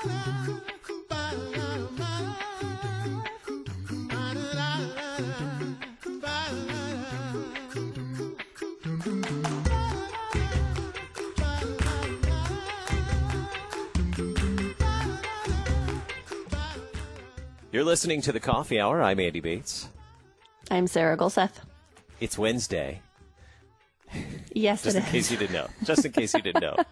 You're listening to the Coffee Hour. I'm Andy Bates. I'm Sarah Gulseth. It's Wednesday. Yes, Just in is. case you didn't know. Just in case you didn't know.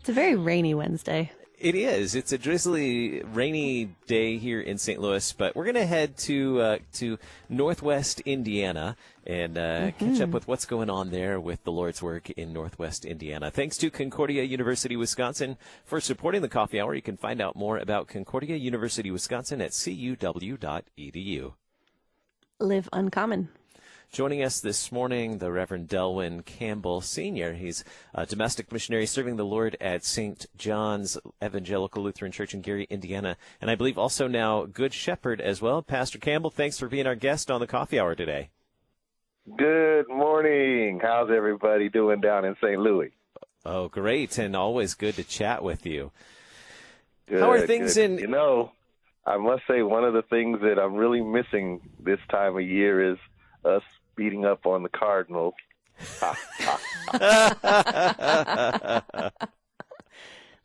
It's a very rainy Wednesday. It is. It's a drizzly, rainy day here in St. Louis, but we're going to head to uh, to Northwest Indiana and uh, catch up with what's going on there with the Lord's work in Northwest Indiana. Thanks to Concordia University, Wisconsin, for supporting the Coffee Hour. You can find out more about Concordia University, Wisconsin at cuw.edu. Live uncommon. Joining us this morning, the Reverend Delwyn Campbell Sr. He's a domestic missionary serving the Lord at St. John's Evangelical Lutheran Church in Gary, Indiana, and I believe also now Good Shepherd as well. Pastor Campbell, thanks for being our guest on the Coffee Hour today. Good morning. How's everybody doing down in St. Louis? Oh, great, and always good to chat with you. Good, How are things good. in- You know, I must say one of the things that I'm really missing this time of year is us beating up on the Cardinals.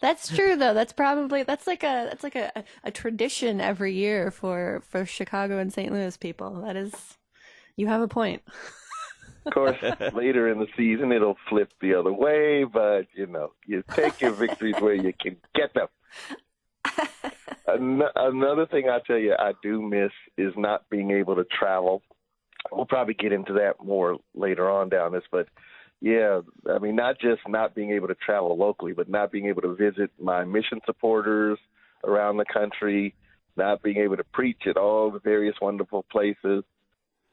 That's true though. That's probably that's like a that's like a, a tradition every year for for Chicago and St. Louis people. That is you have a point. Of course, later in the season it'll flip the other way, but you know, you take your victories where you can get them. An- Another thing I tell you I do miss is not being able to travel. We'll probably get into that more later on down this, but yeah, I mean, not just not being able to travel locally, but not being able to visit my mission supporters around the country, not being able to preach at all the various wonderful places.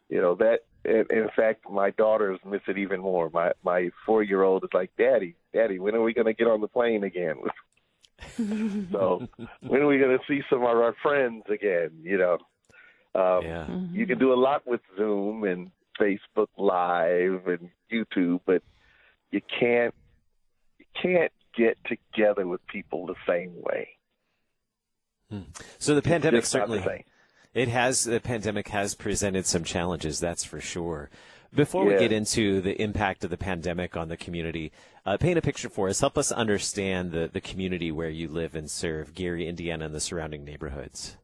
You know that. In, fact, my daughters miss it even more. My my four year old is like, "Daddy, Daddy, when are we going to get on the plane again?" so when are we going to see some of our friends again? You know, um, Yeah. you can do a lot with Zoom and Facebook Live and YouTube, but you can't you can't get together with people the same way. So the pandemic Just not the certainly it has the pandemic has presented some challenges, that's for sure. Before we get into the impact of the pandemic on the community, uh, paint a picture for us. Help us understand the, the community where you live and serve, Gary, Indiana, and the surrounding neighborhoods.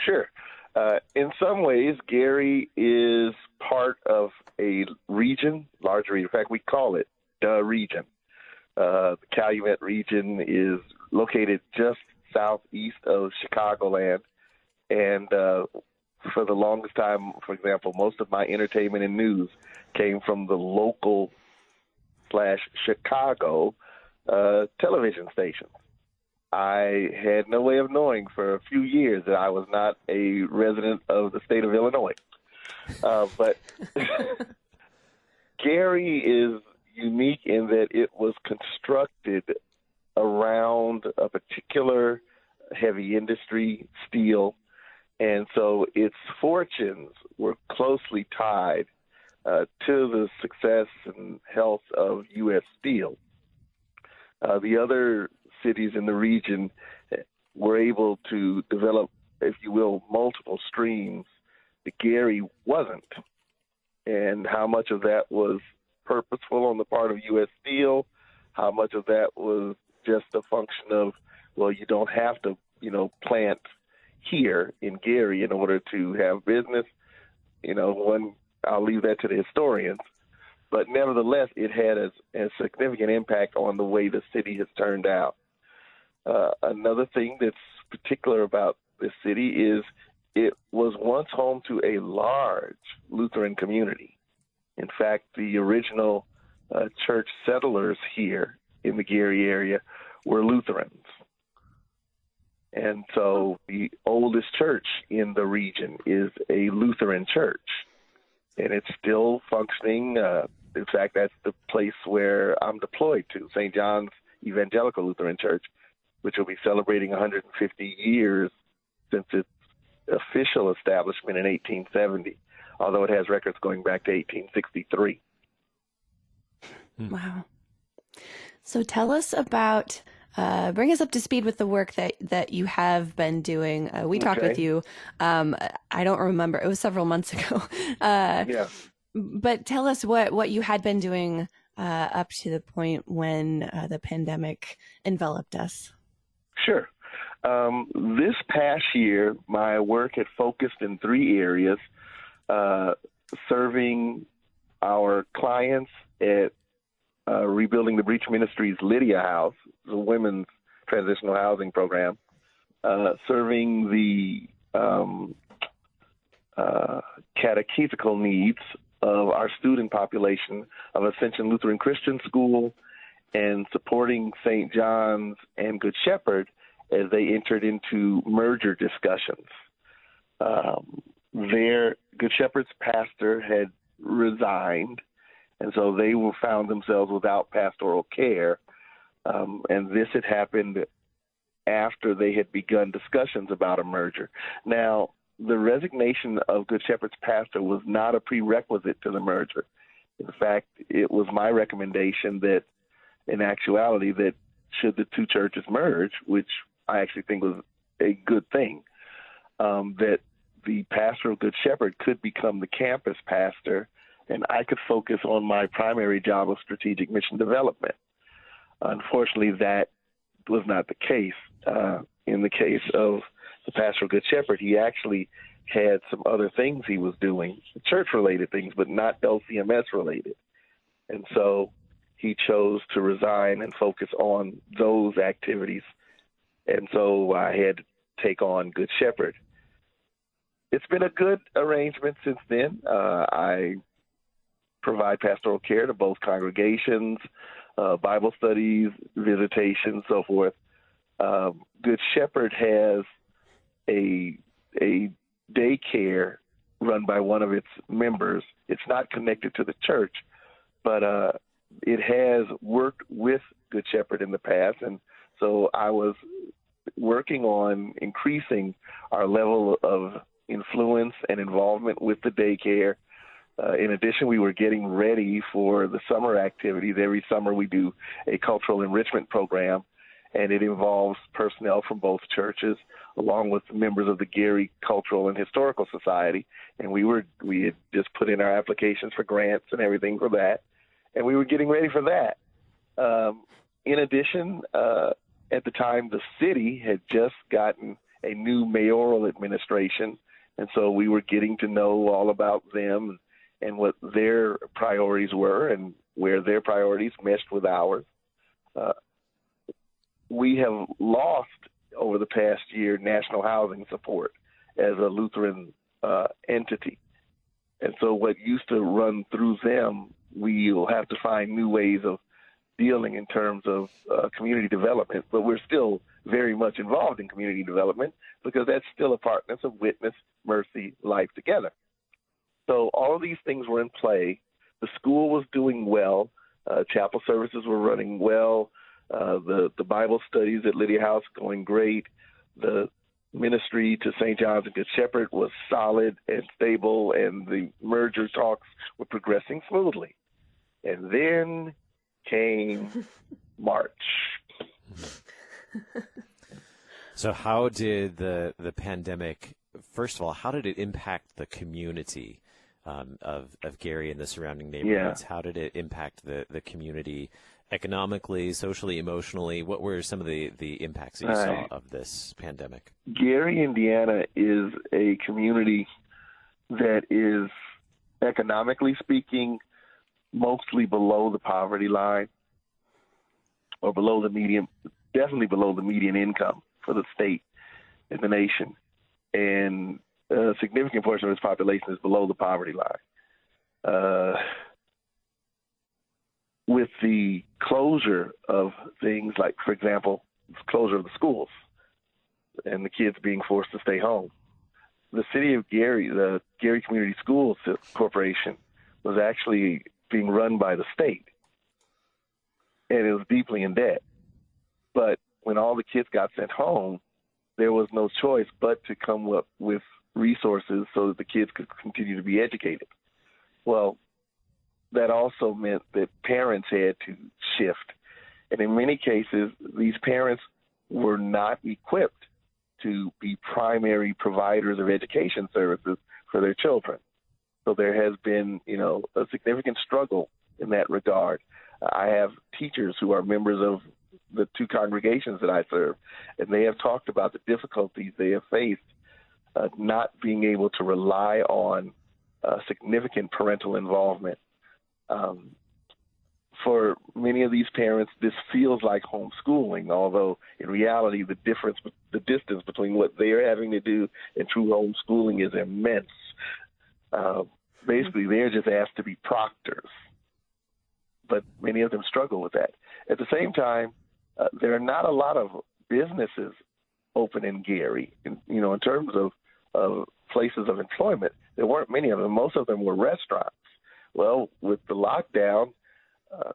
Sure. Uh, in some ways, Gary is part of a region, large region. In fact, we call it the region. Uh, the Calumet region is located just southeast of Chicagoland, and uh, for the longest time, for example, most of my entertainment and news came from the local slash Chicago uh, television stations. I had no way of knowing for a few years that I was not a resident of the state of Illinois. Uh, but Gary is unique in that it was constructed around a particular heavy industry, steel, and so its fortunes were closely tied uh, to the success and health of U.S. Steel. Uh, the other cities in the region eh, were able to develop, if you will, multiple streams that Gary wasn't. And how much of that was purposeful on the part of U.S. Steel, how much of that was just a function of, well, you don't have to, you know, plant here in Gary in order to have business. You know, one, I'll leave that to the historians but nevertheless, it had a, a significant impact on the way the city has turned out. Uh, another thing that's particular about this city is it was once home to a large Lutheran community. In fact, the original uh, church settlers here in the Gary area were Lutherans. And so the oldest church in the region is a Lutheran church and it's still functioning. Uh, in fact, that's the place where I'm deployed to, St. John's Evangelical Lutheran Church, which will be celebrating 150 years since its official establishment in 1870, although it has records going back to 1863. Wow. So tell us about uh, bring us up to speed with the work that, that you have been doing. Uh, we okay. talked with you. Um, I don't remember. It was several months ago. Uh, yeah. But tell us what, what you had been doing uh, up to the point when uh, the pandemic enveloped us. Sure. Um, this past year, my work had focused in three areas uh, serving our clients at uh, rebuilding the Breach Ministries Lydia House, the women's transitional housing program, uh, serving the um, uh, catechetical needs of our student population of Ascension Lutheran Christian School and supporting St. John's and Good Shepherd as they entered into merger discussions. Um, their Good Shepherd's pastor had resigned, and so they found themselves without pastoral care. Um, and this had happened after they had begun discussions about a merger. Now, the resignation of Good Shepherd's pastor was not a prerequisite to the merger. In fact, it was my recommendation that, in actuality, that should the two churches merge, which I actually think was a good thing, um, that the pastor of Good Shepherd could become the campus pastor, and I could focus on my primary job of strategic mission development. Unfortunately, that was not the case. Uh, in the case of the pastor of Good Shepherd, he actually had some other things he was doing, church related things, but not LCMS related. And so he chose to resign and focus on those activities. And so I had to take on Good Shepherd. It's been a good arrangement since then. Uh, I provide pastoral care to both congregations, uh, Bible studies, visitations, so forth. Um, Good Shepherd has a a daycare run by one of its members. It's not connected to the church, but uh, it has worked with Good Shepherd in the past, and so I was working on increasing our level of influence and involvement with the daycare. Uh, in addition, we were getting ready for the summer activities. Every summer, we do a cultural enrichment program and it involves personnel from both churches along with members of the Gary Cultural and Historical Society and we were we had just put in our applications for grants and everything for that and we were getting ready for that um, in addition uh, at the time the city had just gotten a new mayoral administration and so we were getting to know all about them and what their priorities were and where their priorities meshed with ours uh, we have lost over the past year national housing support as a Lutheran uh, entity. And so, what used to run through them, we will have to find new ways of dealing in terms of uh, community development. But we're still very much involved in community development because that's still a partners of witness, mercy, life together. So, all of these things were in play. The school was doing well. Uh, chapel services were running well. Uh, the the Bible studies at Lydia House going great. The ministry to St. John's and Good Shepherd was solid and stable, and the merger talks were progressing smoothly. And then came March. so, how did the the pandemic? First of all, how did it impact the community um, of of Gary and the surrounding neighborhoods? Yeah. How did it impact the the community economically, socially, emotionally? What were some of the, the impacts that you saw of this pandemic? Gary, Indiana is a community that is, economically speaking, mostly below the poverty line or below the median, definitely below the median income for the state and the nation. And a significant portion of its population is below the poverty line. Uh, with the closure of things like, for example, closure of the schools and the kids being forced to stay home. The city of Gary, the Gary Community Schools Corporation, was actually being run by the state, and it was deeply in debt. But when all the kids got sent home, there was no choice but to come up with resources so that the kids could continue to be educated. Well, that also meant that parents had to shift And in many cases, these parents were not equipped to be primary providers of education services for their children. So there has been, you know, a significant struggle in that regard. I have teachers who are members of the two congregations that I serve, and they have talked about the difficulties they have faced uh, not being able to rely on uh, significant parental involvement. Um, for many of these parents, this feels like homeschooling, although in reality, the difference, the distance between what they are having to do and true homeschooling is immense. Uh, basically, they're just asked to be proctors, but many of them struggle with that. At the same time, uh, there are not a lot of businesses open in Gary. In, you know, in terms of, of places of employment, there weren't many of them. Most of them were restaurants. Well, with the lockdown, uh,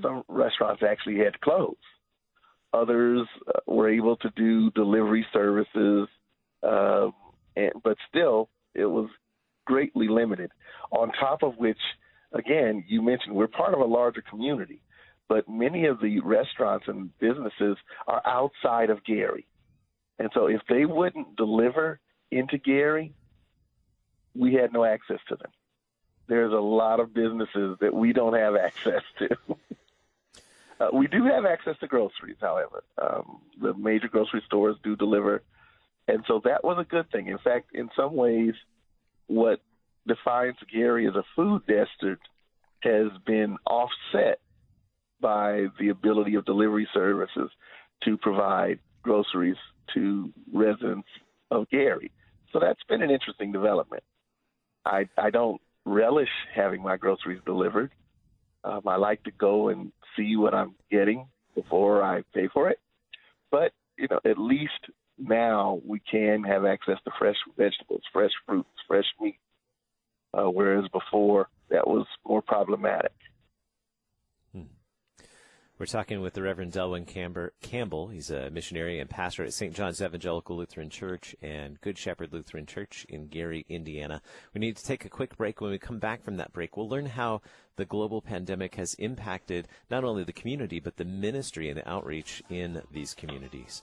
some restaurants actually had to close. Others uh, were able to do delivery services, uh, and, but still, it was greatly limited. On top of which, again, you mentioned we're part of a larger community, but many of the restaurants and businesses are outside of Gary. And so if they wouldn't deliver into Gary, we had no access to them. There's a lot of businesses that we don't have access to. uh, we do have access to groceries, however. Um, the major grocery stores do deliver. And so that was a good thing. In fact, in some ways, what defines Gary as a food desert has been offset by the ability of delivery services to provide groceries to residents of Gary. So that's been an interesting development. I I don't relish having my groceries delivered. Um, I like to go and see what I'm getting before I pay for it. But you know, at least now we can have access to fresh vegetables, fresh fruits, fresh meat, uh, whereas before that was more problematic. We're talking with the Reverend Delwyn Campbell. He's a missionary and pastor at St. John's Evangelical Lutheran Church and Good Shepherd Lutheran Church in Gary, Indiana. We need to take a quick break. When we come back from that break, we'll learn how the global pandemic has impacted not only the community, but the ministry and the outreach in these communities.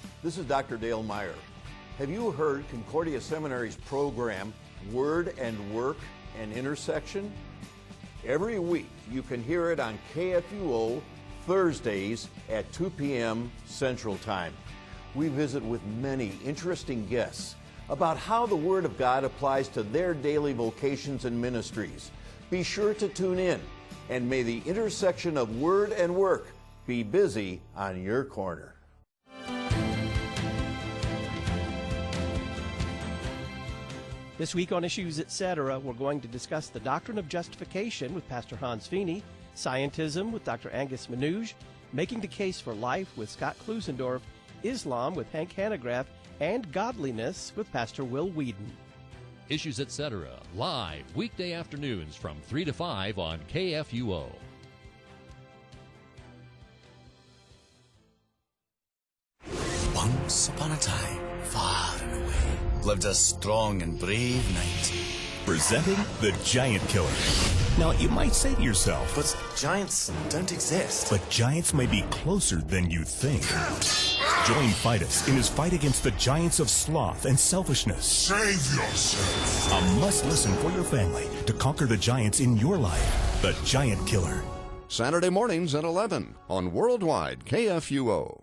this is Dr. Dale Meyer. Have you heard Concordia Seminary's program, Word and Work and Intersection? Every week you can hear it on KFUO Thursdays at 2 p.m. Central Time. We visit with many interesting guests about how the Word of God applies to their daily vocations and ministries. Be sure to tune in, and may the intersection of Word and Work be busy on your corner. This week on Issues Etc., we're going to discuss the doctrine of justification with Pastor Hans Fiene, scientism with Dr. Angus Menuge, making the case for life with Scott Klusendorf, Islam with Hank Hanegraaff, and godliness with Pastor Will Weedon. Issues Etc. live weekday afternoons from 3 to 5 on KFUO. Once upon a time, far and away, lived a strong and brave knight. Presenting the Giant Killer. Now, you might say to yourself, But giants don't exist. but giants may be closer than you think. Join Fidus in his fight against the giants of sloth and selfishness. Save yourself. A must listen for your family to conquer the giants in your life. The Giant Killer. Saturday mornings at 11 on Worldwide KFUO.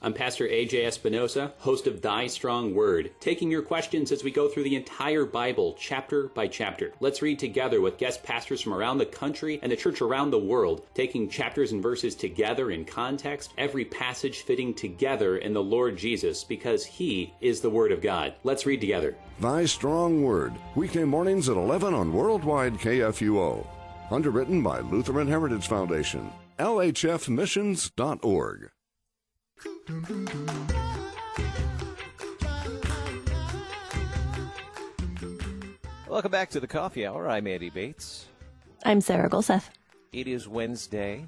I'm Pastor AJ Espinosa, host of Thy Strong Word, taking your questions as we go through the entire Bible, chapter by chapter. Let's read together with guest pastors from around the country and the church around the world, taking chapters and verses together in context, every passage fitting together in the Lord Jesus, because He is the Word of God. Let's read together. Thy Strong Word, weekday mornings at 11 on Worldwide KFUO. Underwritten by Lutheran Heritage Foundation. lhfmissions.org. Welcome back to the Coffee Hour. I'm Andy Bates. I'm Sarah Gulseth. It is Wednesday,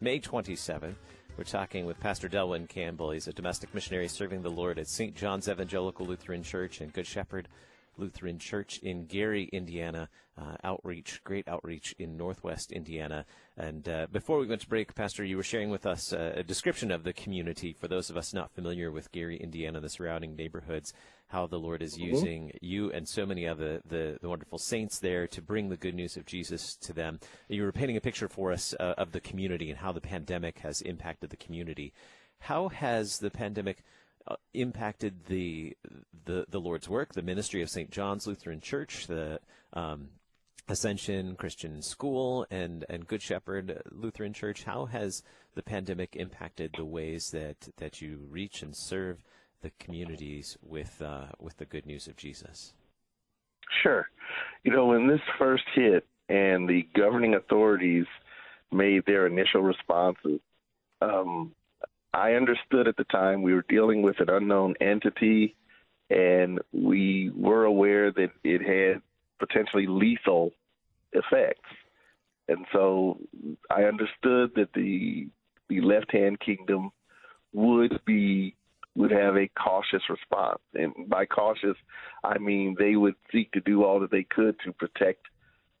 May 27th. We're talking with Pastor Delwyn Campbell. He's a domestic missionary serving the Lord at St. John's Evangelical Lutheran Church in Good Shepherd Lutheran Church in Gary, Indiana. Uh, outreach, great outreach in Northwest Indiana. And uh, before we went to break, Pastor, you were sharing with us uh, a description of the community for those of us not familiar with Gary, Indiana, the surrounding neighborhoods, how the Lord is mm-hmm. using you and so many of the, the, the, wonderful saints there to bring the good news of Jesus to them. You were painting a picture for us uh, of the community and how the pandemic has impacted the community. How has the pandemic uh, impacted the, the the Lord's work, the ministry of St. John's Lutheran Church, the um, Ascension Christian School, and and Good Shepherd Lutheran Church. How has the pandemic impacted the ways that that you reach and serve the communities with uh, with the good news of Jesus? Sure. You know, when this first hit and the governing authorities made their initial responses, um, I understood at the time we were dealing with an unknown entity, and we were aware that it had potentially lethal effects. And so I understood that the the left hand kingdom would be would have a cautious response. And by cautious I mean they would seek to do all that they could to protect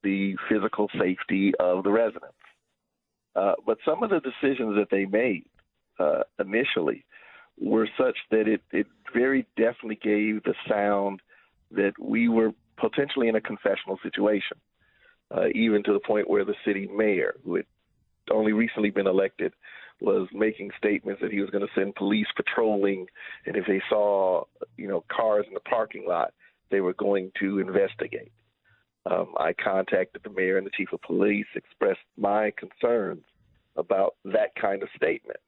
the physical safety of the residents. Uh, but some of the decisions that they made uh, initially were such that it, it very definitely gave the sound that we were potentially in a confessional situation, uh, even to the point where the city mayor, who had only recently been elected, was making statements that he was going to send police patrolling, and if they saw, you know, cars in the parking lot, they were going to investigate. Um, I contacted the mayor and the chief of police, expressed my concerns about that kind of statement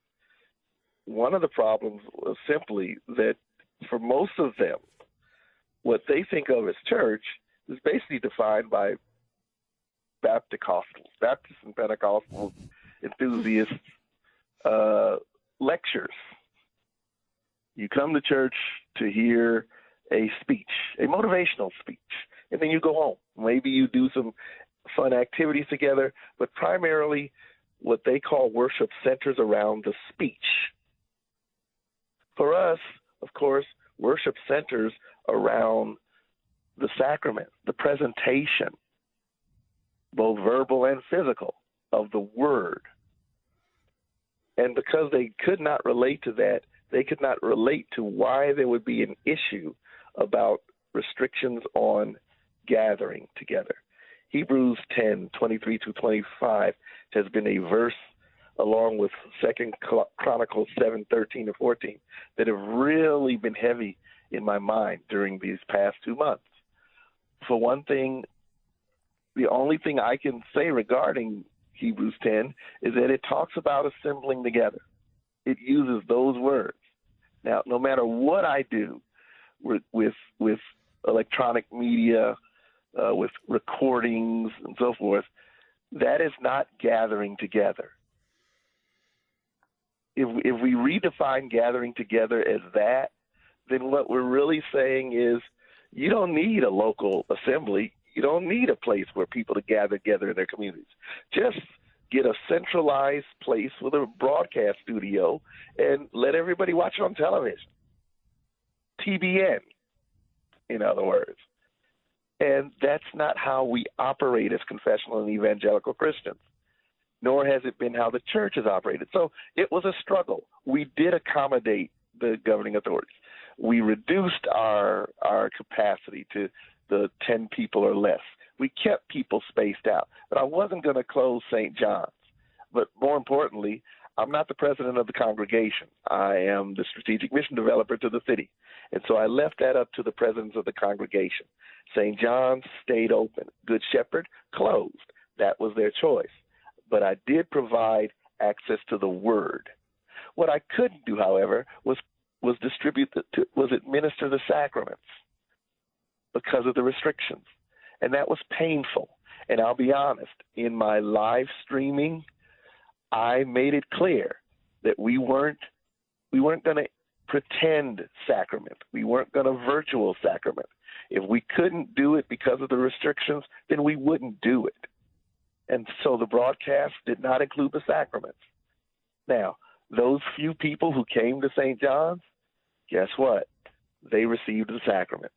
one of the problems was simply that for most of them, what they think of as church is basically defined by Bapticostals, Baptist and Pentecostal enthusiasts uh, lectures. You come to church to hear a speech, a motivational speech, and then you go home. Maybe you do some fun activities together, but primarily what they call worship centers around the speech for us, of course, worship centers around the sacrament, the presentation, both verbal and physical, of the word. And because they could not relate to that, they could not relate to why there would be an issue about restrictions on gathering together. Hebrews 10 23 to 25 has been a verse along with Second Chronicles seven thirteen to fourteen, that have really been heavy in my mind during these past two months. For one thing, the only thing I can say regarding Hebrews 10 is that it talks about assembling together. It uses those words. Now, no matter what I do with with, with electronic media, uh, with recordings and so forth, that is not gathering together if if we redefine gathering together as that, then what we're really saying is you don't need a local assembly. You don't need a place where people to gather together in their communities. Just get a centralized place with a broadcast studio and let everybody watch it on television. TBN, in other words. And that's not how we operate as confessional and evangelical Christians nor has it been how the church has operated. So it was a struggle. We did accommodate the governing authorities. We reduced our our capacity to the 10 people or less. We kept people spaced out. But I wasn't going to close St. John's. But more importantly, I'm not the president of the congregation. I am the strategic mission developer to the city. And so I left that up to the presidents of the congregation. St. John's stayed open. Good Shepherd closed. That was their choice but I did provide access to the word. What I couldn't do, however, was was distribute the, to, was administer the sacraments because of the restrictions, and that was painful. And I'll be honest, in my live streaming, I made it clear that we weren't we weren't going to pretend sacrament. We weren't going to virtual sacrament. If we couldn't do it because of the restrictions, then we wouldn't do it. And so the broadcast did not include the sacraments. Now, those few people who came to St. John's, guess what? They received the sacraments.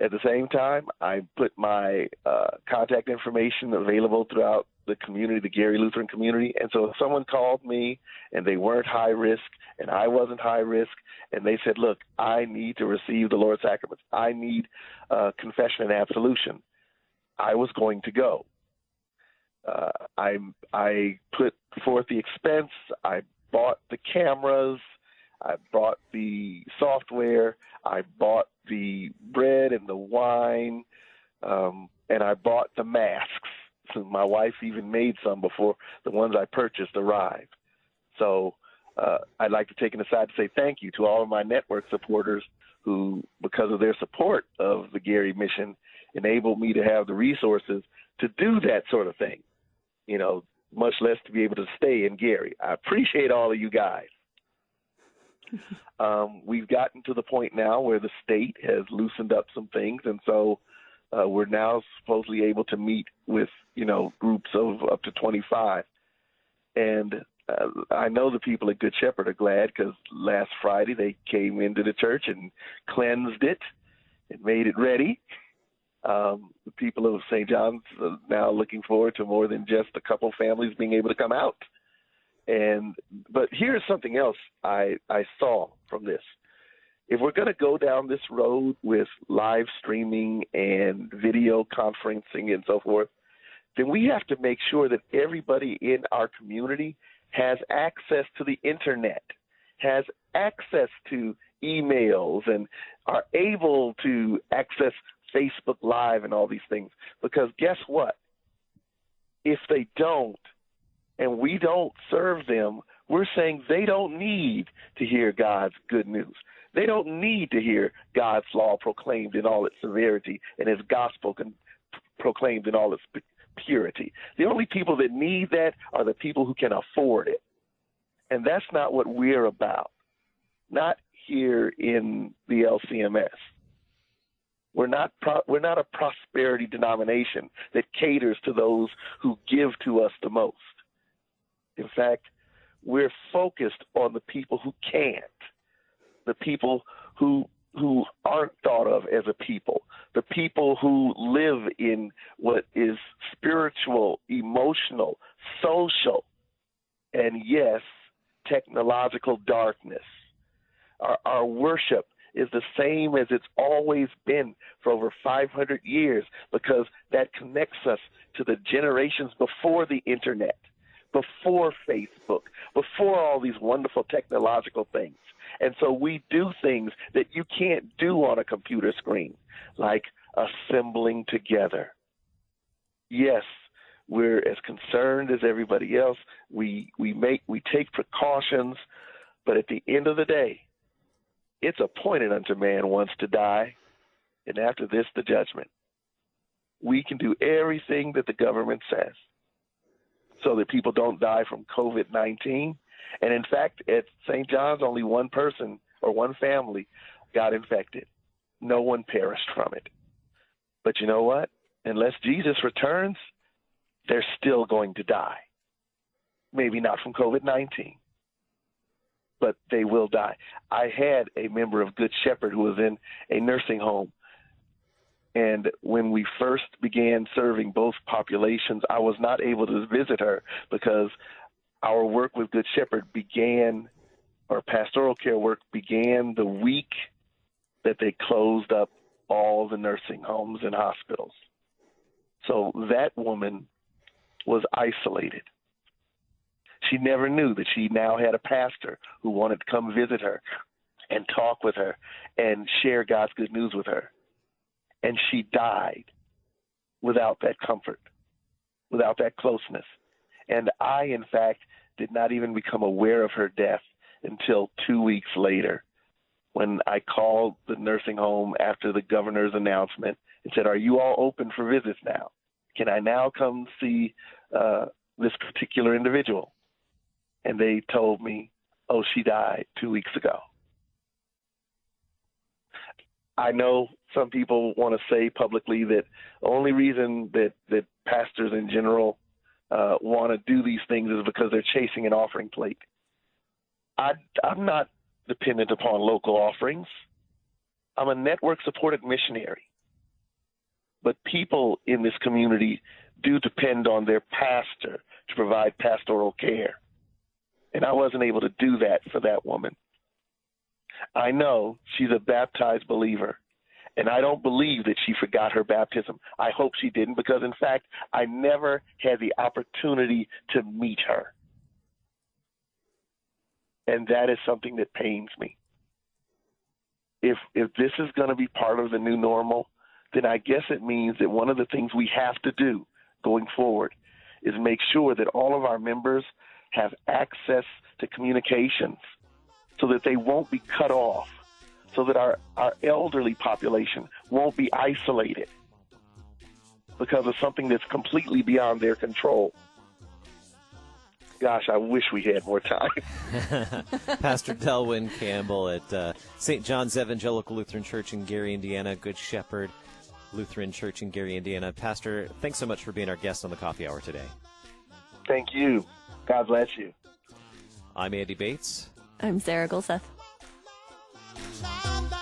At the same time, I put my uh, contact information available throughout the community, the Gary Lutheran community. And so if someone called me and they weren't high risk and I wasn't high risk, and they said, Look, I need to receive the Lord's sacraments, I need uh, confession and absolution, I was going to go. Uh, I I put forth the expense. I bought the cameras. I bought the software. I bought the bread and the wine, um, and I bought the masks. So my wife even made some before the ones I purchased arrived. So uh, I'd like to take an aside to say thank you to all of my network supporters who, because of their support of the Gary mission, enabled me to have the resources to do that sort of thing. You know, much less to be able to stay in Gary. I appreciate all of you guys. um, we've gotten to the point now where the state has loosened up some things, and so uh, we're now supposedly able to meet with you know groups of up to 25. And uh, I know the people at Good Shepherd are glad because last Friday they came into the church and cleansed it and made it ready. Um, the people of St. John's are now looking forward to more than just a couple families being able to come out. And but here's something else I I saw from this. If we're going to go down this road with live streaming and video conferencing and so forth, then we have to make sure that everybody in our community has access to the internet, has access to emails, and are able to access Facebook Live and all these things. Because guess what? If they don't, and we don't serve them, we're saying they don't need to hear God's good news. They don't need to hear God's law proclaimed in all its severity and His gospel con- proclaimed in all its purity. The only people that need that are the people who can afford it. And that's not what we're about. Not here in the LCMS. We're not pro- we're not a prosperity denomination that caters to those who give to us the most. In fact, we're focused on the people who can't, the people who who aren't thought of as a people, the people who live in what is spiritual, emotional, social, and yes, technological darkness. Our, our worship is the same as it's always been for over 500 years because that connects us to the generations before the internet, before Facebook, before all these wonderful technological things. And so we do things that you can't do on a computer screen, like assembling together. Yes, we're as concerned as everybody else. We we make we take precautions, but at the end of the day, it's appointed unto man once to die, and after this, the judgment. We can do everything that the government says so that people don't die from COVID 19. And in fact, at St. John's, only one person or one family got infected. No one perished from it. But you know what? Unless Jesus returns, they're still going to die. Maybe not from COVID 19 but they will die. I had a member of Good Shepherd who was in a nursing home. And when we first began serving both populations, I was not able to visit her because our work with Good Shepherd began, or pastoral care work began the week that they closed up all the nursing homes and hospitals. So that woman was isolated. She never knew that she now had a pastor who wanted to come visit her and talk with her and share God's good news with her. And she died without that comfort, without that closeness. And I, in fact, did not even become aware of her death until two weeks later when I called the nursing home after the governor's announcement and said, Are you all open for visits now? Can I now come see uh, this particular individual. And they told me, oh, she died two weeks ago. I know some people want to say publicly that the only reason that, that pastors in general uh, want to do these things is because they're chasing an offering plate. I, I'm not dependent upon local offerings. I'm a network supported missionary. But people in this community do depend on their pastor to provide pastoral care. And I wasn't able to do that for that woman. I know she's a baptized believer. And I don't believe that she forgot her baptism. I hope she didn't because, in fact, I never had the opportunity to meet her. And that is something that pains me. If, if this is going to be part of the new normal, then I guess it means that one of the things we have to do going forward is make sure that all of our members have access to communications so that they won't be cut off, so that our, our elderly population won't be isolated because of something that's completely beyond their control. Gosh, I wish we had more time. Pastor Delwyn Campbell at uh, St. John's Evangelical Lutheran Church in Gary, Indiana, Good Shepherd Lutheran Church in Gary, Indiana. Pastor, thanks so much for being our guest on the coffee hour today. Thank you. God bless you. I'm Andy Bates. I'm Sarah Gulseth.